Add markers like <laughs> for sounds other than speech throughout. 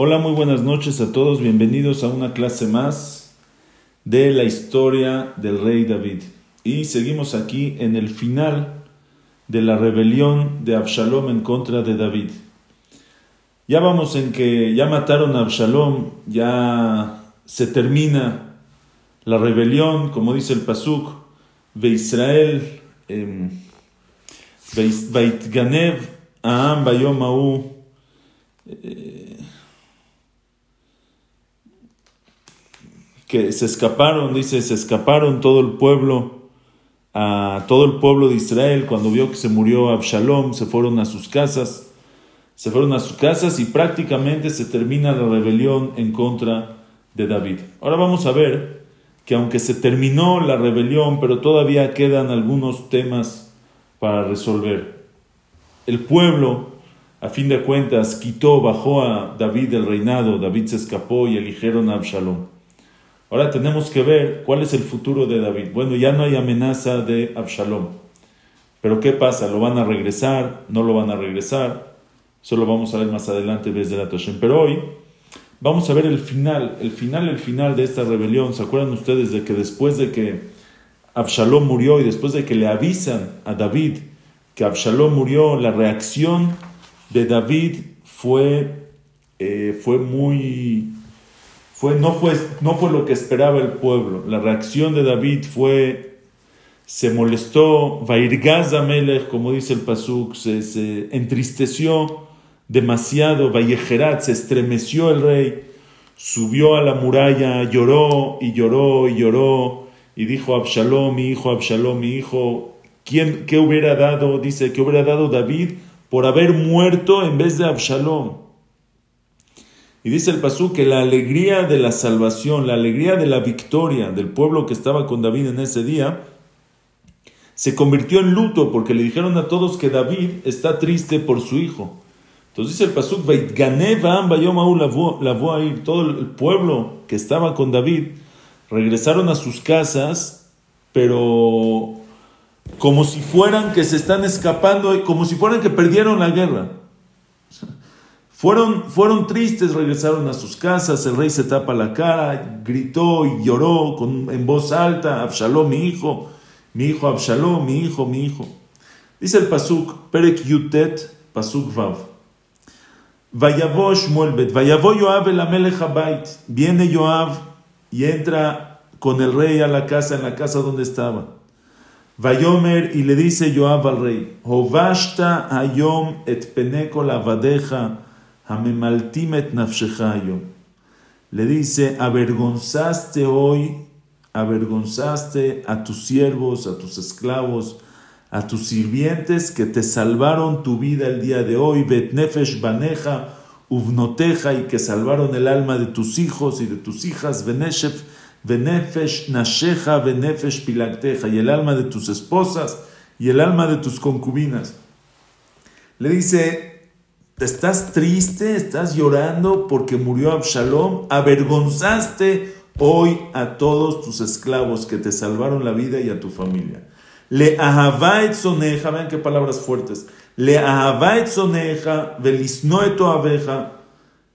Hola, muy buenas noches a todos. Bienvenidos a una clase más de la historia del rey David. Y seguimos aquí en el final de la rebelión de Absalom en contra de David. Ya vamos en que ya mataron a Absalom, ya se termina la rebelión, como dice el Pasuk, de Israel, Ganev, Aam Bayom que se escaparon, dice, se escaparon todo el pueblo, a todo el pueblo de Israel, cuando vio que se murió Absalom, se fueron a sus casas, se fueron a sus casas y prácticamente se termina la rebelión en contra de David. Ahora vamos a ver que aunque se terminó la rebelión, pero todavía quedan algunos temas para resolver. El pueblo, a fin de cuentas, quitó, bajó a David del reinado, David se escapó y eligieron a Absalom. Ahora tenemos que ver cuál es el futuro de David. Bueno, ya no hay amenaza de Absalom. Pero ¿qué pasa? ¿Lo van a regresar? ¿No lo van a regresar? Eso lo vamos a ver más adelante desde la Toshem. Pero hoy vamos a ver el final, el final, el final de esta rebelión. ¿Se acuerdan ustedes de que después de que Absalom murió y después de que le avisan a David que Absalom murió, la reacción de David fue, eh, fue muy no, fue, no fue lo que esperaba el pueblo. La reacción de David fue, se molestó, Vairgaz Amelech, como dice el Pasuk, se, entristeció demasiado, Vayejerat, se estremeció el rey, subió a la muralla, lloró y lloró y lloró, y dijo Absalom, mi hijo, Absalom, mi hijo, ¿quién, ¿qué hubiera dado? Dice, ¿qué hubiera dado David por haber muerto en vez de Absalom? Y dice el Pasú que la alegría de la salvación, la alegría de la victoria del pueblo que estaba con David en ese día, se convirtió en luto porque le dijeron a todos que David está triste por su hijo. Entonces dice el Pasuk, todo el pueblo que estaba con David regresaron a sus casas, pero como si fueran que se están escapando, como si fueran que perdieron la guerra. Fueron, fueron tristes, regresaron a sus casas, el rey se tapa la cara, gritó y lloró con, en voz alta, Absalom, mi hijo, mi hijo Absalom, mi hijo, mi hijo. Dice el Pasuk, Perek Yutet, Pasuk Vav. Vayavo Shmuel Bet, Vayavo Yoav el Amelech. Viene Yoav y entra con el rey a la casa, en la casa donde estaba. Vayomer y le dice Yoav al rey, Hovashta Hayom et Peneko Lavadeja Hamemaltimet nafshechayo. Le dice, avergonzaste hoy, avergonzaste a tus siervos, a tus esclavos, a tus sirvientes que te salvaron tu vida el día de hoy, betnefesh baneja, uvnoteja, y que salvaron el alma de tus hijos y de tus hijas, veneshef, venefesh nasheja, venefesh pilacteja, y el alma de tus esposas y el alma de tus concubinas. Le dice, estás triste, estás llorando porque murió Absalom, avergonzaste hoy a todos tus esclavos que te salvaron la vida y a tu familia. Le ahavait soneja, vean qué palabras fuertes. Le ahavait soneja, velisnoeto abeja.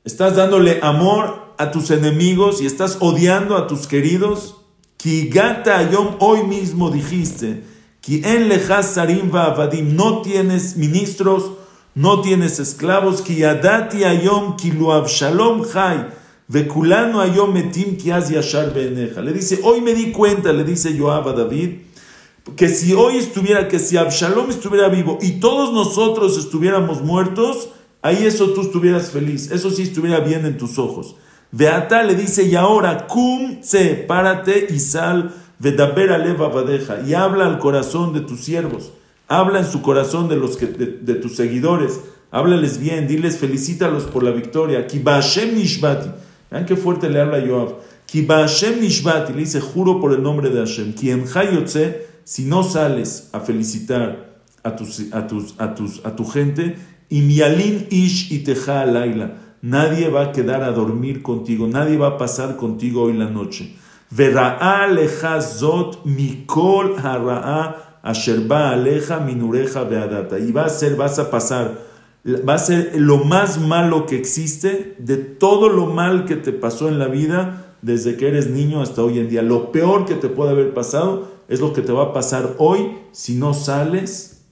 Estás dándole amor a tus enemigos y estás odiando a tus queridos. Kigata ayom, hoy mismo dijiste, que en lejas sarim avadim, no tienes ministros no tienes esclavos, ki yadati ayom chai, vekulano ayom metim ki yashar beneja. Le dice, hoy me di cuenta, le dice Joab a David, que si hoy estuviera, que si Absalom estuviera vivo y todos nosotros estuviéramos muertos, ahí eso tú estuvieras feliz, eso sí estuviera bien en tus ojos. Beata le dice, y ahora, cum se, párate y sal, vedaber aleva badeja, y habla al corazón de tus siervos. Habla en su corazón de, los de, tus seguidores. Háblales bien, diles, felicítalos por la victoria. Kibashem Nishbati. Vean qué fuerte le habla Joab. Kibashem Nishbati. Le dice, juro por el nombre de Hashem. Quien Hayotze, si no sales a felicitar a, tus, a, tus, a, tus, a tu gente, y mialin ish y teja laila. Nadie va a quedar a dormir contigo. Nadie va a pasar contigo hoy la noche. Vera'a lejazot mikol hara'a Asherba aleja minureja beadata. Y va a ser, vas a pasar va a ser lo más malo que existe de todo lo mal que te pasó en la vida desde que eres niño hasta hoy en día. Lo peor que te puede haber pasado es lo que te va a pasar hoy si no sales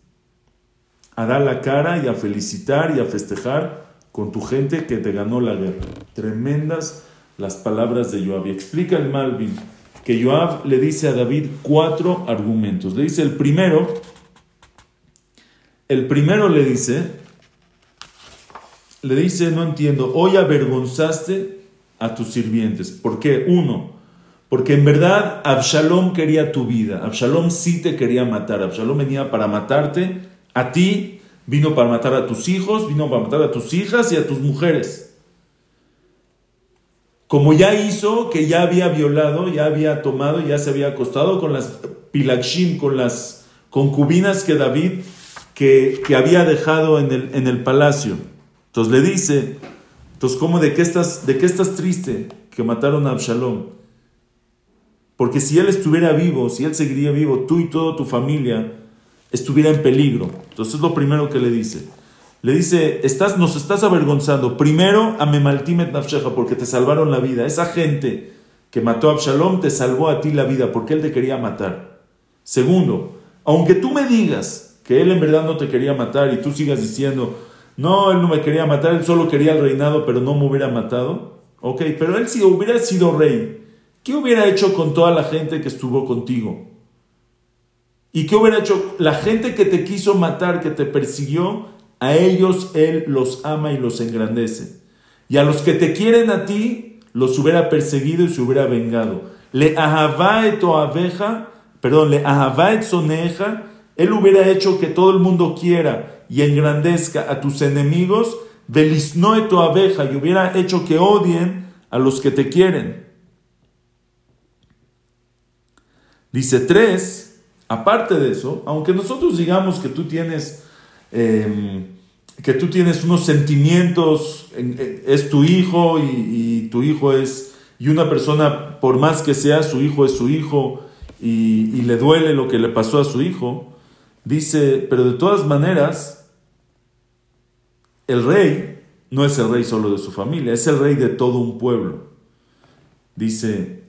a dar la cara y a felicitar y a festejar con tu gente que te ganó la guerra. Tremendas las palabras de Joab. Y explica el Malvin que Joab le dice a David cuatro argumentos. Le dice el primero, el primero le dice, le dice, no entiendo, hoy avergonzaste a tus sirvientes. ¿Por qué? Uno, porque en verdad Absalom quería tu vida. Absalom sí te quería matar. Absalom venía para matarte a ti, vino para matar a tus hijos, vino para matar a tus hijas y a tus mujeres. Como ya hizo, que ya había violado, ya había tomado, ya se había acostado con las pilakshim, con las concubinas que David que, que había dejado en el, en el palacio. Entonces le dice, entonces, ¿cómo de qué estás, de qué estás triste que mataron a Absalom? Porque si él estuviera vivo, si él seguiría vivo, tú y toda tu familia estuviera en peligro. Entonces es lo primero que le dice. Le dice, estás, nos estás avergonzando. Primero, a Memaltimet Nafsheja, porque te salvaron la vida. Esa gente que mató a Absalom te salvó a ti la vida, porque él te quería matar. Segundo, aunque tú me digas que él en verdad no te quería matar y tú sigas diciendo, no, él no me quería matar, él solo quería el reinado, pero no me hubiera matado. Ok, pero él si hubiera sido rey, ¿qué hubiera hecho con toda la gente que estuvo contigo? ¿Y qué hubiera hecho la gente que te quiso matar, que te persiguió? A ellos él los ama y los engrandece. Y a los que te quieren a ti, los hubiera perseguido y se hubiera vengado. Le ahabaet o abeja, perdón, le ahabaet soneja, él hubiera hecho que todo el mundo quiera y engrandezca a tus enemigos, velisnoe tu abeja y hubiera hecho que odien a los que te quieren. Dice tres, aparte de eso, aunque nosotros digamos que tú tienes, em, que tú tienes unos sentimientos, es tu hijo y, tu hijo es, y una persona, por más que sea, su hijo es su hijo y, y le duele lo que le pasó a su hijo, dice, pero de todas maneras, el rey no es el rey solo de su familia, es el rey de todo un pueblo. Dice,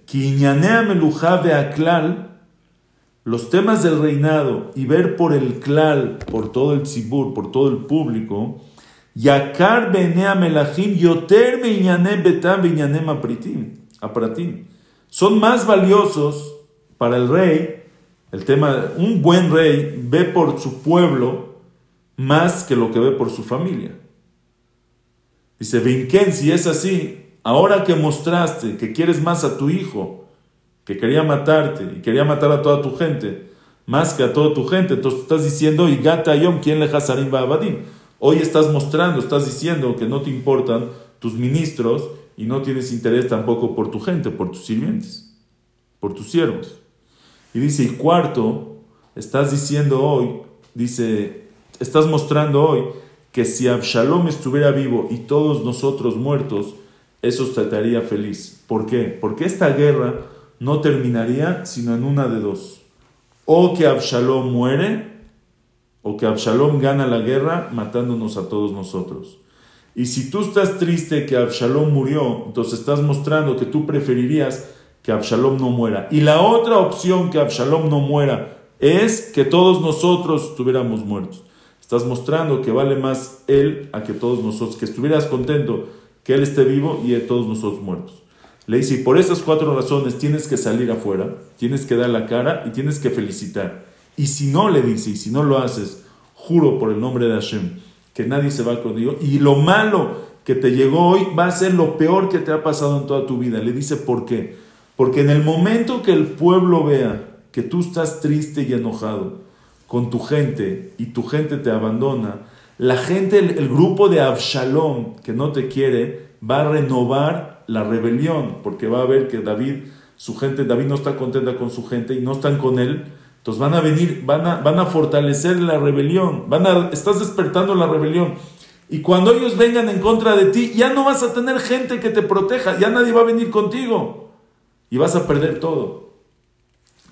los temas del reinado y ver por el clal, por todo el tzibur, por todo el público, yakar benea melachim yoter betam apratim. Son más valiosos para el rey, el tema, un buen rey ve por su pueblo más que lo que ve por su familia. Dice, Vinken, si es así, ahora que mostraste que quieres más a tu hijo, que quería matarte y quería matar a toda tu gente, más que a toda tu gente, entonces estás diciendo, y gata yom, ¿quién le hasarim abadim? Hoy estás mostrando, estás diciendo que no te importan tus ministros y no tienes interés tampoco por tu gente, por tus sirvientes, por tus siervos. Y dice, y cuarto, estás diciendo hoy, dice, estás mostrando hoy que si Absalom estuviera vivo y todos nosotros muertos, eso estaría feliz. ¿Por qué? Porque esta guerra no terminaría sino en una de dos. O que Absalom muere, o que Absalom gana la guerra matándonos a todos nosotros. Y si tú estás triste que Absalom murió, entonces estás mostrando que tú preferirías que Absalom no muera. Y la otra opción que Absalom no muera es que todos nosotros estuviéramos muertos. Estás mostrando que vale más Él a que todos nosotros, que estuvieras contento que Él esté vivo y todos nosotros muertos. Le dice, y por esas cuatro razones tienes que salir afuera, tienes que dar la cara y tienes que felicitar. Y si no, le dice, y si no lo haces, juro por el nombre de Hashem, que nadie se va contigo. Y lo malo que te llegó hoy va a ser lo peor que te ha pasado en toda tu vida. Le dice, ¿por qué? Porque en el momento que el pueblo vea que tú estás triste y enojado, con tu gente y tu gente te abandona, la gente, el, grupo de Absalom que no te quiere, va a renovar la rebelión, porque va a ver que David, su gente, David no está contenta con su gente y no están con él. Entonces van a venir, van a, van a fortalecer la rebelión, van a, estás despertando la rebelión. Y cuando ellos vengan en contra de ti, ya no vas a tener gente que te proteja, ya nadie va a venir contigo. Y vas a perder todo.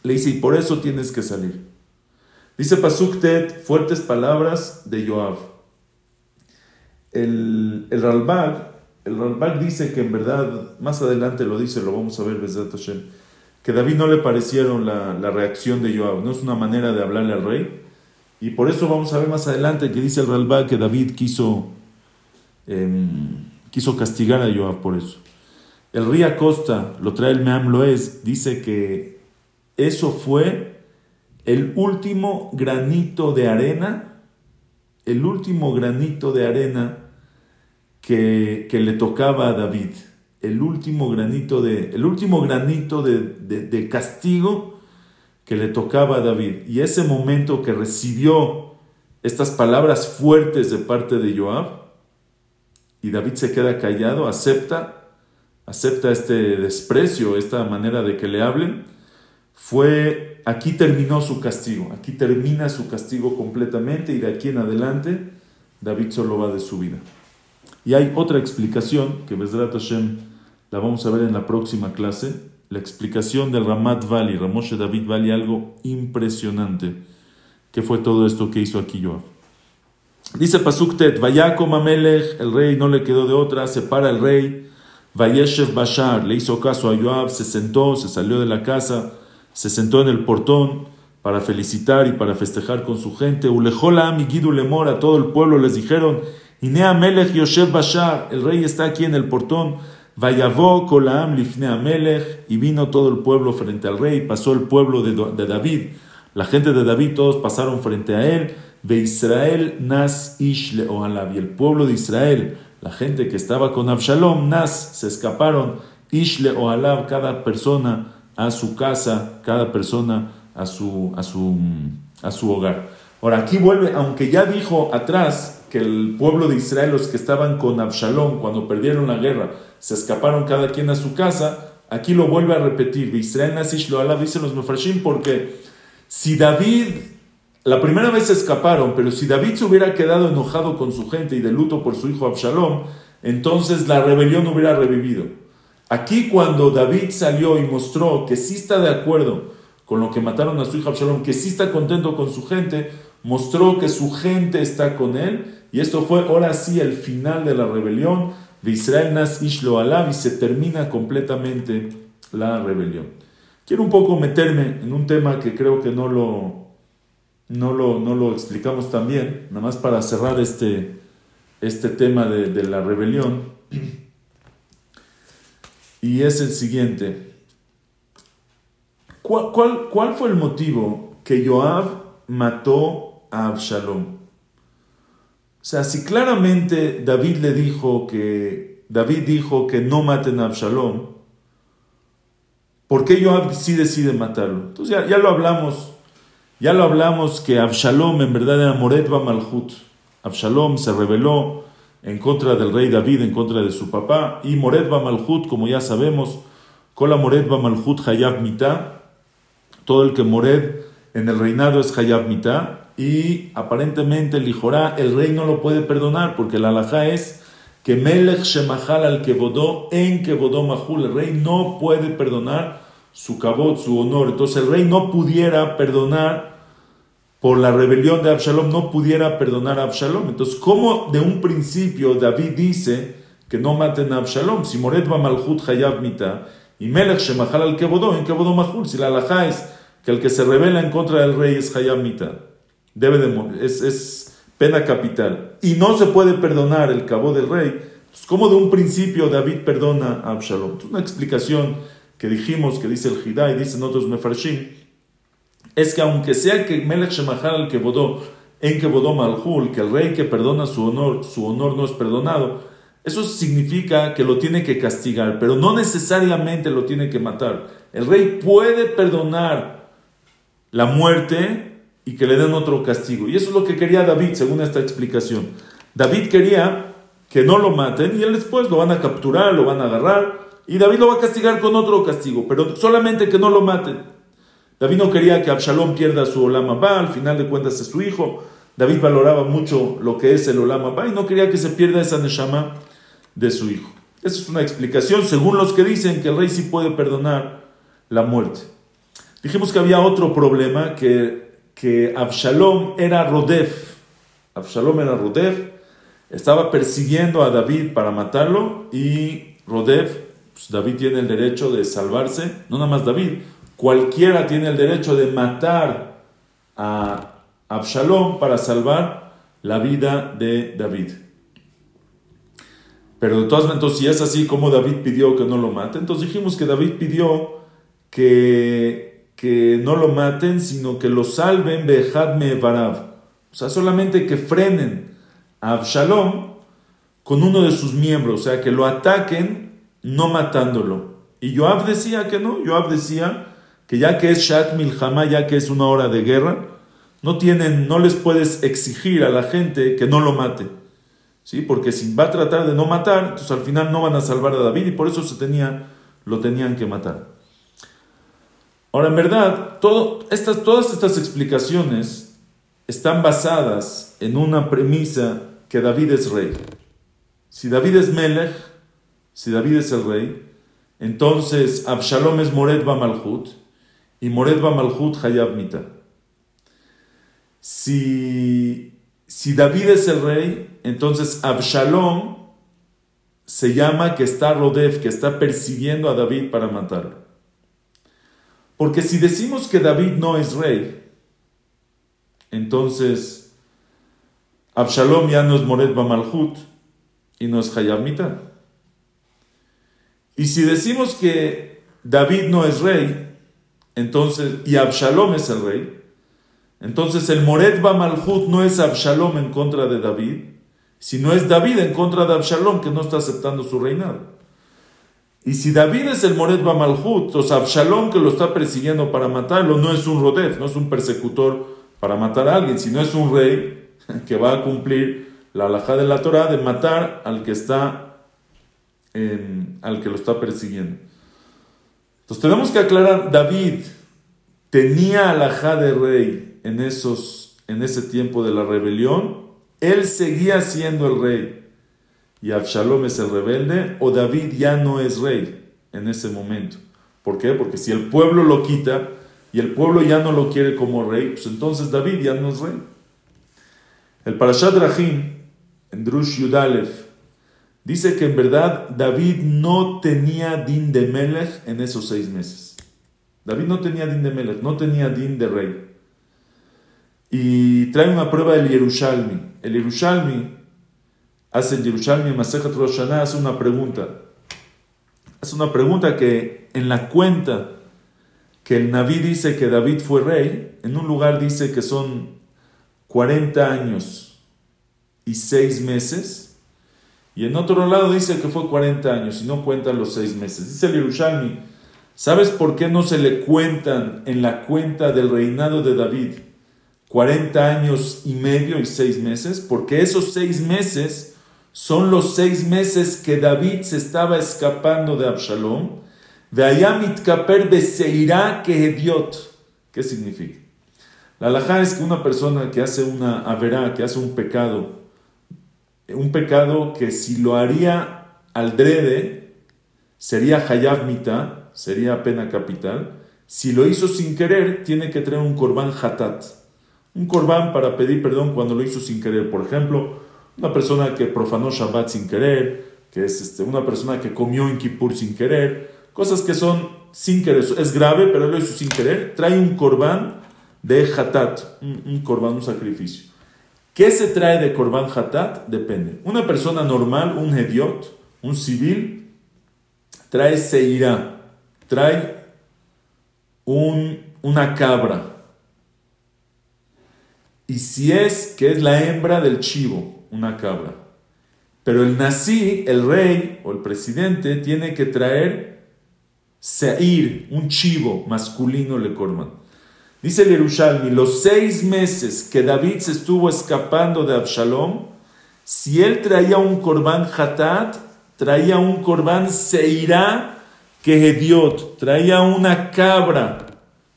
Le dice, y por eso tienes que salir. Dice Pasuk fuertes palabras de Joab. el, el el Ralbag dice que en verdad, más adelante lo dice, lo vamos a ver, que David no le parecieron la, la, reacción de Joab, no es una manera de hablarle al rey, y por eso vamos a ver más adelante que dice el Ralbag que David quiso, em, quiso castigar a Joab por eso. El Ría Costa, lo trae el Meam Loez, dice que eso fue el último granito de arena, el último granito de arena que, le tocaba a David, el último granito de, el último granito de, castigo que le tocaba a David. Y ese momento que recibió estas palabras fuertes de parte de Joab, y David se queda callado, acepta acepta este desprecio, esta manera de que le hablen, fue, aquí terminó su castigo, aquí termina su castigo completamente y de aquí en adelante David solo va de su vida. Y hay otra explicación que Bezrat Hashem la vamos a ver en la próxima clase, la explicación del Ramat Vali, Ramoshe David Vali, algo impresionante, que fue todo esto que hizo aquí Joab. Dice Pasuktet, Vayakom Amelech, el rey no le quedó de otra, se para el rey, Vayeshev Bashar le hizo caso a Joab, se sentó, se salió de la casa, se sentó en el portón para felicitar y para festejar con su gente. Ulejola Migidu Lemor, a todo el pueblo les dijeron, Inea Melech Yoshev Bashar, el rey está aquí en el portón. Vayavó Kolaam Lifnea Melech, y vino todo el pueblo frente al rey, pasó el pueblo de, David, la gente de David, todos pasaron frente a él. Ve Israel Nas Ish y el pueblo de Israel la gente que estaba con Absalom, Nas, se escaparon, Ishle o Alab, cada persona a su casa, cada persona a su, a su, a su hogar. Ahora aquí vuelve, aunque ya dijo atrás que el pueblo de Israel, los que estaban con Absalom cuando perdieron la guerra, se escaparon cada quien a su casa, aquí lo vuelve a repetir, Israel Nas lo dicen los Mefarshim, porque si David la primera vez se escaparon, pero si David se hubiera quedado enojado con su gente y de luto por su hijo Absalom, entonces la rebelión hubiera revivido. Aquí cuando David salió y mostró que sí está de acuerdo con lo que mataron a su hijo Absalom, que sí está contento con su gente, mostró que su gente está con él, y esto fue ahora sí el final de la rebelión de Israel Nas Ishlo y se termina completamente la rebelión. Quiero un poco meterme en un tema que creo que no lo, no lo, no lo explicamos también, nada más para cerrar este, este tema de, la rebelión. Y es el siguiente. ¿Cuál, cuál, cuál fue el motivo que Joab mató a Absalom? O sea, si claramente David le dijo que David dijo que no maten a Absalom, ¿por qué Joab sí decide matarlo? Entonces ya, ya lo hablamos ya lo hablamos que Absalom en verdad era Moret Malhut. Absalom se rebeló en contra del rey David, en contra de su papá, y Moret Malhut, como ya sabemos, Kola Moret Malhut Hayab Mita, todo el que Moret en el reinado es Hayab Mita, y aparentemente el Lijorá, el rey no lo puede perdonar, porque la alajá es que Melech Shemachal al Kevodó en Kevodó Mahul, el rey no puede perdonar su cabot, su honor. Entonces el rey no pudiera perdonar por la rebelión de Absalom, no pudiera perdonar a Absalom. Entonces, ¿cómo de un principio David dice que no maten a Absalom? Si Moret va malhut hayab mita y Melech shemachal al kebodó, en kebodó mahul, si la alajá es que el que se rebela en contra del rey es hayab mita, debe de morir, es, es pena capital. Y no se puede perdonar el cabo del rey. Entonces, ¿cómo de un principio David perdona a Absalom? Es una explicación que dijimos, que dice el Hidai, dicen otros Mefarshim, es que aunque sea que Melech Shemachal al Kebodó, en Kebodó Malhul, que el rey que perdona su honor, su honor no es perdonado, eso significa que lo tiene que castigar, pero no necesariamente lo tiene que matar. El rey puede perdonar la muerte y que le den otro castigo. Y eso es lo que quería David, según esta explicación. David quería que no lo maten y él después lo van a capturar, lo van a agarrar y David lo va a castigar con otro castigo, pero solamente que no lo maten. David no quería que Absalom pierda su Olama Ba, al final de cuentas es su hijo. David valoraba mucho lo que es el Olama Ba y no quería que se pierda esa Neshama de su hijo. Esa es una explicación según los que dicen que el rey sí puede perdonar la muerte. Dijimos que había otro problema, que, que Absalom era Rodef. Absalom era Rodef estaba persiguiendo a David para matarlo y Rodef, pues David tiene el derecho de salvarse, no nada más David, cualquiera tiene el derecho de matar a Absalom para salvar la vida de David. Pero de todas maneras, si es así como David pidió que no lo mate, entonces dijimos que David pidió que, que no lo maten, sino que lo salven Bejadme Barav. O sea, solamente que frenen a Absalom con uno de sus miembros, o sea, que lo ataquen no matándolo. Y Joab decía que no, Joab decía que ya que es Shat ya que es una hora de guerra, no tienen, no les puedes exigir a la gente que no lo mate. ¿Sí? Porque si va a tratar de no matar, entonces al final no van a salvar a David y por eso se tenía, lo tenían que matar. Ahora, en verdad, todas estas explicaciones están basadas en una premisa que David es rey. Si David es Melech, si David es el rey, entonces Absalom es Mored Malhut y Mored Malhut Hayab Mita. Si, si David es el rey, entonces Absalom se llama que está Rodef, que está persiguiendo a David para matarlo. Porque si decimos que David no es rey, entonces Absalom ya no es Mored Malhut y no es Hayab Mita. Y si decimos que David no es rey, entonces, y Absalom es el rey, entonces el Moret Malhut no es Absalom en contra de David, sino es David en contra de Absalom que no está aceptando su reinado. Y si David es el Moret Malhut, entonces Absalom que lo está persiguiendo para matarlo no es un Rodef, no es un persecutor para matar a alguien, sino es un rey que va a cumplir la alhaja de la Torah de matar al que está al que lo está persiguiendo. Entonces tenemos que aclarar, David tenía alhaja de rey en, esos, en ese tiempo de la rebelión, él seguía siendo el rey y Absalom es el rebelde, o David ya no es rey en ese momento. ¿Por qué? Porque si el pueblo lo quita y el pueblo ya no lo quiere como rey, pues entonces David ya no es rey. El Parashat Rahim, en Drush Yudalef, dice que en verdad David no tenía din de Melech en esos seis meses. David no tenía din de Melech, no tenía din de rey. Y trae una prueba del Yerushalmi. El Yerushalmi hace el Yerushalmi Masechet Rosh hace una pregunta. Hace una pregunta que en la cuenta que el Naví dice que David fue rey, en un lugar dice que son 40 años y 6 meses, y en otro lado dice que fue 40 años y no cuentan los 6 meses. Dice el Yerushalmi, ¿sabes por qué no se le cuentan en la cuenta del reinado de David 40 años y medio y 6 meses, porque esos 6 meses son los 6 meses que David se estaba escapando de Absalom, de Ayamit Kaper Beseirá Kehediot. ¿Qué significa? La alajá es que una persona que hace una averá, que hace un pecado, un pecado que si lo haría al drede, sería Hayab Mita, sería pena capital. Si lo hizo sin querer, tiene que traer un korban hatat un corbán para pedir perdón cuando lo hizo sin querer. Por ejemplo, una persona que profanó Shabbat sin querer, que es este, una persona que comió en Kippur sin querer, cosas que son sin querer. Es grave, pero él lo hizo sin querer. Trae un corbán de hatat, un, un corbán, un sacrificio. ¿Qué se trae de corbán hatat? Depende. Una persona normal, un hediot, un civil, trae seirá, trae un, una cabra, y si es que es la hembra del chivo, una cabra. Pero el nací, el rey o el presidente, tiene que traer seir, un chivo masculino le corman. Dice el Yerushalmi, los seis meses que David se estuvo escapando de Absalom, si él traía un corbán hatat, traía un corbán seirá que hediot, traía una cabra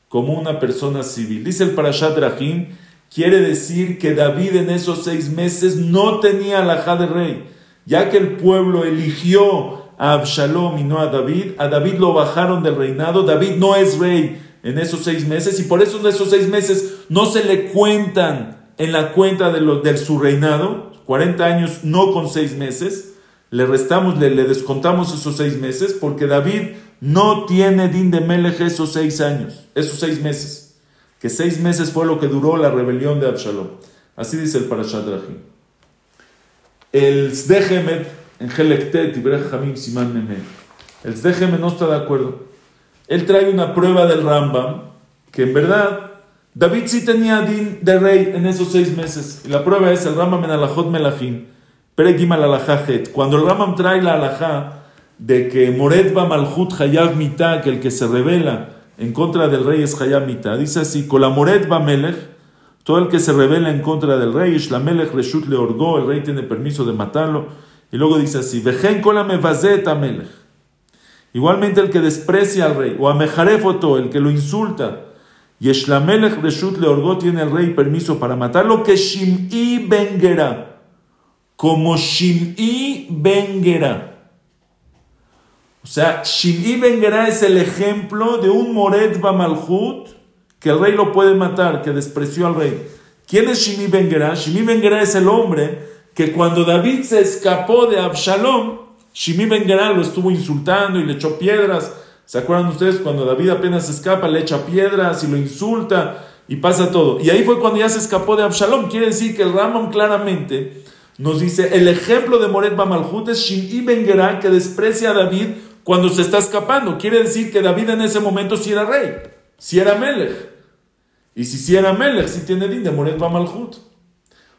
como una persona civil. Dice el Parashat Rahim, Quiere decir que David en esos seis meses no tenía la de rey, ya que el pueblo eligió a Absalom y no a David. A David lo bajaron del reinado. David no es rey en esos seis meses y por eso en esos seis meses no se le cuentan en la cuenta de, lo, de su reinado. 40 años no con seis meses, le restamos, le, descontamos esos seis meses, porque David no tiene din de Melech esos seis años, esos seis meses, que seis meses fue lo que duró la rebelión de Absalom. Así dice el Parashat Rahim. El Sdehemet, en Helektet, Ibrahim Siman Meme, el Sdehemet no está de acuerdo. Él trae una prueba del Rambam, que en verdad David sí tenía din de rey en esos seis meses. Y la prueba es el Rambam en Alajot Melachim, Peregim al Cuando el Rambam trae la alajá de que Moret va Malhut Hayab Mita, que el que se revela en contra del rey es Hayab Mita, dice así: Moret va Melech, todo el que se revela en contra del rey, es la Melech Reshut le orgó, el rey tiene permiso de matarlo. Y luego dice así: Vejen Kolame Melech. Igualmente el que desprecia al rey, o a Mejarefoto, el que lo insulta Yeshlamelech Reshut Leorgo tiene el rey permiso para matarlo que Shim'i Bengera. Como Shim'i Bengera. O sea, Shim'i Bengera es el ejemplo de un Moret Bamalhut que el rey lo puede matar, que despreció al rey. ¿Quién es Shim'i Bengera? Shim'i Bengera es el hombre que cuando David se escapó de Absalom, Shim'i Bengera lo estuvo insultando y le echó piedras ¿Se acuerdan ustedes cuando David apenas escapa, le echa piedras y lo insulta y pasa todo? Y ahí fue cuando ya se escapó de Absalom. Quiere decir que el Ramón claramente nos dice, el ejemplo de Moret Bamalhut es Shim'i Ben que desprecia a David cuando se está escapando. Quiere decir que David en ese momento sí era rey, sí era Melech. Y si sí era Melech, sí tiene din de Moret Bamalhut.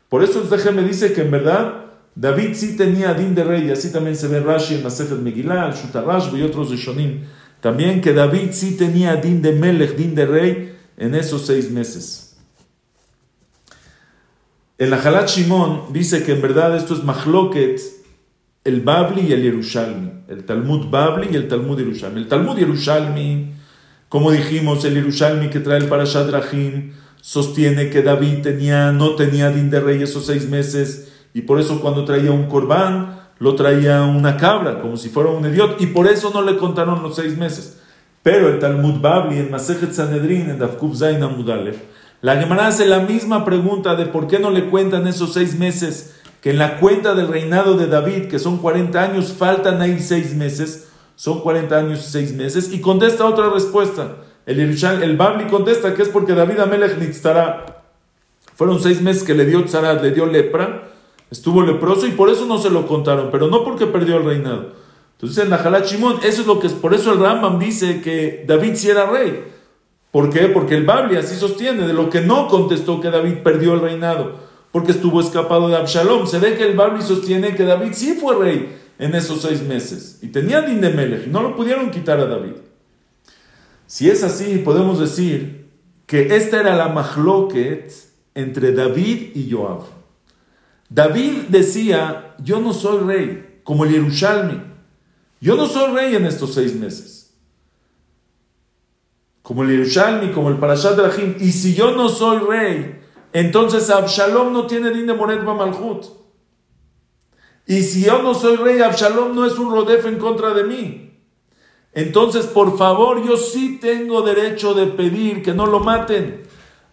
Por eso el me dice que en verdad David sí tenía din de rey, y así también se ve Rashi en Masechet Megillah, el Shutarashbo y otros de Shonim. También que David sí tenía din de Melech, din de rey, en esos seis meses. En la Halat Shimon dice que en verdad esto es Mahloket, el Babli y el Yerushalmi. El Talmud Babli y el Talmud Yerushalmi. El Talmud Yerushalmi, como dijimos, el Yerushalmi que trae el Parashat Rahim, sostiene que David no tenía din de rey esos seis meses y por eso cuando traía un corbán lo traía una cabra, como si fuera un idiota, y por eso no le contaron los seis meses. Pero el Talmud Babli, en Masejet Sanedrin, en Dafkuf Zain Amudalev, la Gemara hace la misma pregunta de por qué no le cuentan esos seis meses, que en la cuenta del reinado de David, que son 40 años, faltan ahí seis meses, son 40 años y seis meses, y contesta otra respuesta. El, el Babli contesta que es porque David Amelech Nitztara, fueron seis meses que le dio tzarat, le dio lepra, Estuvo leproso y por eso no se lo contaron, pero no porque perdió el reinado. Entonces en Nahalat Shimon, eso es lo que es, por eso el Rambam dice que David sí era rey. ¿Por qué? Porque el Babli así sostiene, de lo que no contestó que David perdió el reinado, porque estuvo escapado de Absalom. Se ve que el Babli sostiene que David sí fue rey en esos seis meses y tenía din de Melech, y no lo pudieron quitar a David. Si es así, podemos decir que esta era la mahloket entre David y Joab. David decía, yo no soy rey, como el Yerushalmi. Yo no soy rey en estos seis meses. Como el Yerushalmi, como el Parashat Rahim. Y si yo no soy rey, entonces Absalom no tiene din de Moret Malhut. Y si yo no soy rey, Absalom no es un rodef en contra de mí. Entonces, por favor, yo sí tengo derecho de pedir que no lo maten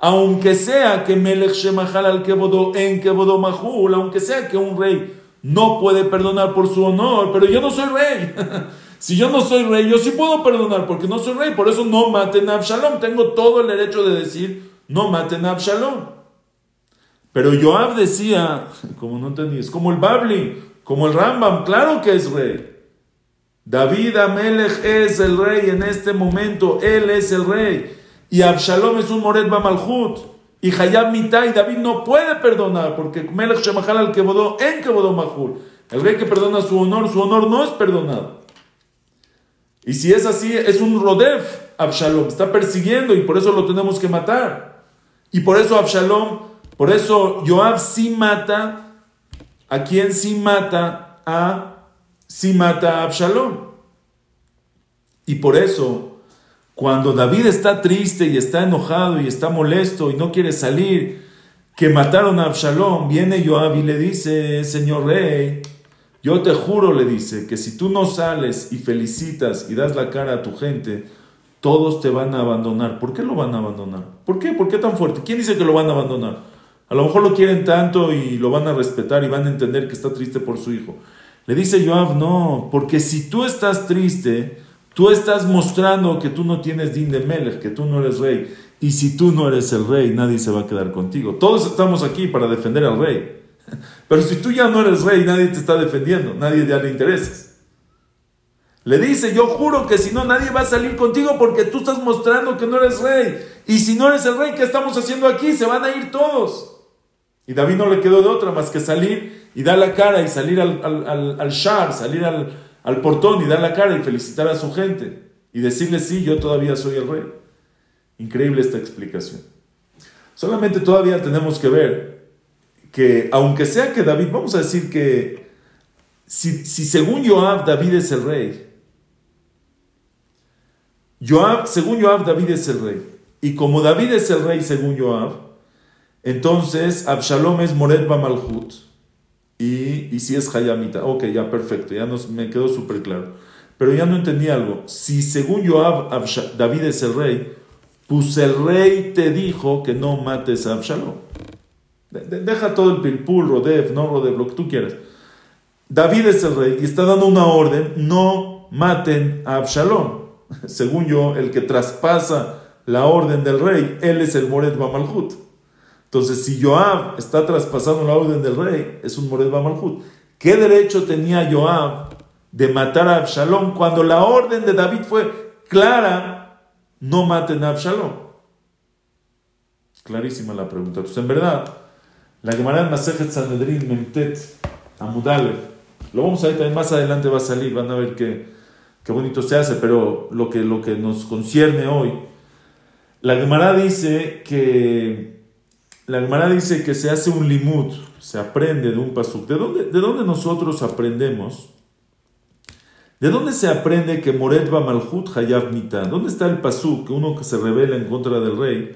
aunque sea que Melech Shemachal al Kebodo en Kebodo Mahul, aunque sea que un rey no puede perdonar por su honor, pero yo no soy rey. <laughs> si yo no soy rey, yo sí puedo perdonar porque no soy rey, por eso no maten a Absalom. Tengo todo el derecho de decir, no maten a Absalom. Pero Joab decía, como no entendí, es como el Babli, como el Rambam, claro que es rey. David Amelech es el rey en este momento, él es el rey. Y Absalom es un Moret Bamalhut. Y Hayab Mitai, David no puede perdonar, porque Melech Shemachal al Kebodó en Kebodó Mahul. El rey que perdona su honor, su honor no es perdonado. Y si es así, es un Rodef, Absalom, está persiguiendo y por eso lo tenemos que matar. Y por eso Absalom, por eso Joab sí mata, ¿a quién sí mata? A, sí mata a Absalom. Y por eso cuando David está triste y está enojado y está molesto y no quiere salir, que mataron a Absalom, viene Joab y le dice, Señor rey, yo te juro, le dice, que si tú no sales y felicitas y das la cara a tu gente, todos te van a abandonar. ¿Por qué lo van a abandonar? ¿Por qué? ¿Por qué tan fuerte? ¿Quién dice que lo van a abandonar? A lo mejor lo quieren tanto y lo van a respetar y van a entender que está triste por su hijo. Le dice Joab, no, porque si tú estás triste, tú estás mostrando que tú no tienes din de Melech, que tú no eres rey. Y si tú no eres el rey, nadie se va a quedar contigo. Todos estamos aquí para defender al rey. <laughs> Pero si tú ya no eres rey, nadie te está defendiendo, nadie ya le intereses. Le dice, yo juro que si no, nadie va a salir contigo porque tú estás mostrando que no eres rey. Y si no eres el rey, ¿qué estamos haciendo aquí? Se van a ir todos. Y David no le quedó de otra más que salir y dar la cara y salir al, al, al, shar, salir al, al portón y dar la cara y felicitar a su gente. Y decirle, sí, yo todavía soy el rey. Increíble esta explicación. Solamente todavía tenemos que ver que, aunque sea que David, vamos a decir que si, si según Joab David es el rey, Joab, según Joab, David es el rey. Y como David es el rey según Joab, entonces Absalom es Moret Malhut. Y, y si es Hayamita. Ok, ya perfecto, ya nos, me quedó súper claro. Pero ya no entendí algo. Si según Joab David es el rey, pues el rey te dijo que no mates a Absalom. deja todo el pilpul, Rodev, no Rodev, lo que tú quieras. David es el rey y está dando una orden, no maten a Absalom. <laughs> según yo, el que traspasa la orden del rey, él es el Mored Bamalhut. Entonces, si Joab está traspasando la orden del rey, es un Mored Bamalhut. ¿Qué derecho tenía Joab de matar a Absalom cuando la orden de David fue clara, no maten a Absalom? Clarísima la pregunta. Entonces, en verdad, la Gemara Masejet Sanedrin Memtet Amudalev, lo vamos a ver también más adelante va a salir, van a ver que qué bonito se hace, pero lo que, lo que nos concierne hoy, la Gemara dice que la Gemara dice que se hace un limud, se aprende de un pasuk. ¿De dónde, ¿De dónde nosotros aprendemos? ¿De dónde se aprende que Moret Malhut Hayab Mita? ¿Dónde está el pasuk que uno que se revela en contra del rey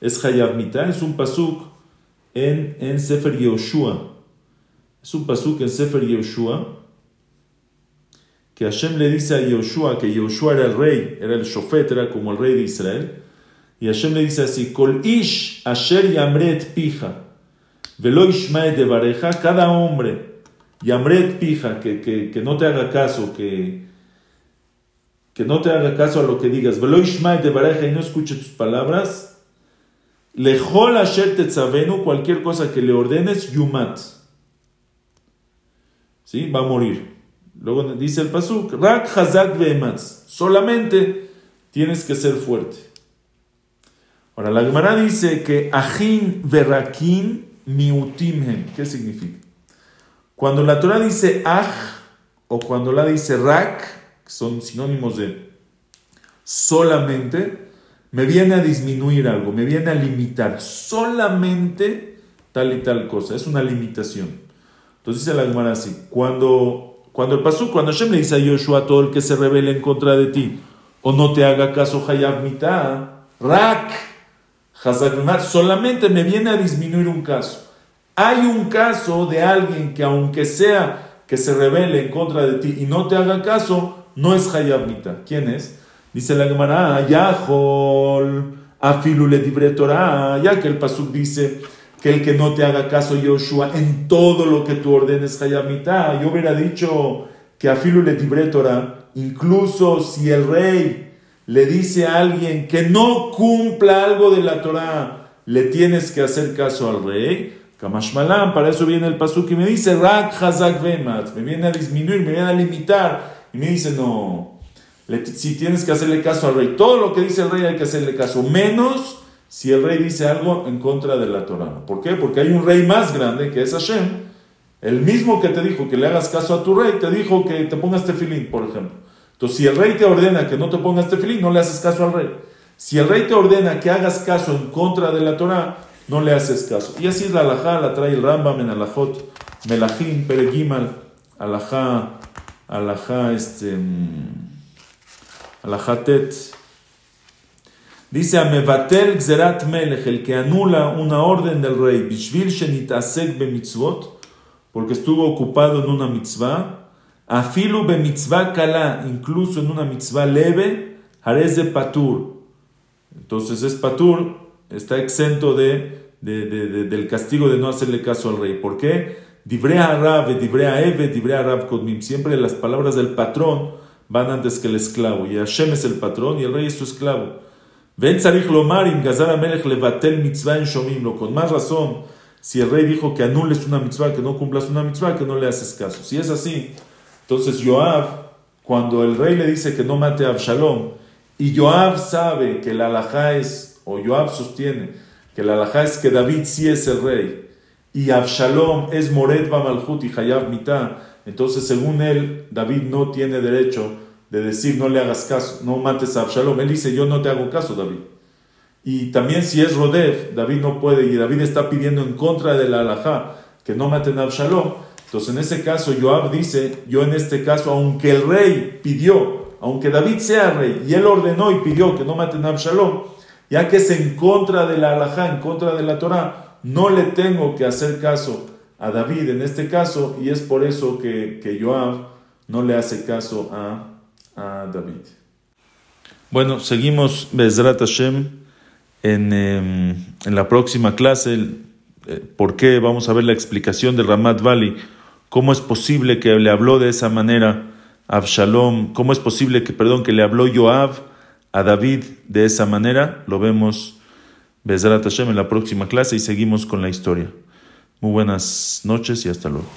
es Hayab Mita? Es un pasuk en, en Sefer Yehoshua. Es un pasuk en Sefer Yehoshua que Hashem le dice a Yoshua que Yoshua era el rey, era el shofet, era como el rey de Israel. Y Hashem le dice así, Kol ish asher yamret pija, velo de bareja, cada hombre, yamret pija, que, que, que, no te haga caso, que, que no te haga caso a lo que digas, velo de bareja y no escuche tus palabras, lejol asher tetzavenu, cualquier cosa que le ordenes, yumat. ¿Sí? Va a morir. Luego dice el pasuk, rak hazak ve'ematz. Solamente tienes que ser fuerte. Ahora, la Gemara dice que ajin verakin miutimhem. ¿Qué significa? Cuando la Torah dice aj o cuando la dice rak, que son sinónimos de solamente, me viene a disminuir algo, me viene a limitar. Solamente tal y tal cosa. Es una limitación. Entonces dice la Gemara así, cuando cuando el pasú, cuando Hashem le dice a Yoshua, todo el que se revele en contra de ti, o no te haga caso, Hayab mitad, rak, solamente me viene a disminuir un caso. Hay un caso de alguien que aunque sea que se revele en contra de ti y no te haga caso, no es Hayab mitad. ¿Quién es? Dice la Gemara, Yahol, Afilule Torah, ya que el pasuk dice, que el que no te haga caso, Yoshua, en todo lo que tú ordenes, Hayamita. Yo hubiera dicho que a Filu le incluso si el rey le dice a alguien que no cumpla algo de la Torah, le tienes que hacer caso al rey. Kamashmalam, para eso viene el pasuk y me dice, Rak Hazak Vemat, me viene a disminuir, me viene a limitar. Y me dice, no, si tienes que hacerle caso al rey, todo lo que dice el rey hay que hacerle caso, menos si el rey dice algo en contra de la Torah. ¿Por qué? Porque hay un rey más grande que es Hashem. El mismo que te dijo que le hagas caso a tu rey, te dijo que te pongas tefilín, por ejemplo. Entonces, si el rey te ordena que no te pongas tefilín, no le haces caso al rey. Si el rey te ordena que hagas caso en contra de la Torah, no le haces caso. Y así la alajá, la trae el Rambam en alajot, melachim, peregimal, alajá, alajá, este, mm, alajá tet, Dice Amevatel Gzerat Melech, el que anula una orden del rey, Bishvil Shenitasek mitzvot, porque estuvo ocupado en una mitzvah, Afilu mitzvah kala, incluso en una mitzvah leve, Harez de Patur. Entonces es Patur, está exento de del castigo de no hacerle caso al rey. ¿Por qué? Dibrea Rab, Dibrea Eve, Dibrea Rab Kodmim. Siempre las palabras del patrón van antes que el esclavo. Y Hashem es el patrón y el rey es su esclavo. Ven Lomar, Gazar Melech Levatel Mitzvah en Shomimlo. Con más razón, si el rey dijo que anules una mitzvah, que no cumplas una mitzvah, que no le haces caso. Si es así, entonces Joab, cuando el rey le dice que no mate a Absalom, y Joab sabe que la alajá es, o Joab sostiene, que la alajá es que David sí es el rey, y Absalom es Moret Malhut y Hayab Mitá, entonces según él, David no tiene derecho de decir no le hagas caso, no mates a Absalom. Él dice yo no te hago caso, David. Y también si es Rodef, David no puede, y David está pidiendo en contra de la alajá que no maten a Absalom. Entonces en ese caso Joab dice, yo en este caso, aunque el rey pidió, aunque David sea rey, y él ordenó y pidió que no maten a Absalom, ya que es en contra de la alajá, en contra de la Torah, no le tengo que hacer caso a David en este caso y es por eso que, que Joab no le hace caso a, David. Bueno, seguimos Bezrat Hashem en, em, en la próxima clase. Eh, ¿Por qué? Vamos a ver la explicación del Ramat Valley. ¿Cómo es posible que le habló de esa manera Absalom? ¿Cómo es posible que, perdón, que le habló Joab a David de esa manera? Lo vemos Hashem en la próxima clase y seguimos con la historia. Muy buenas noches y hasta luego.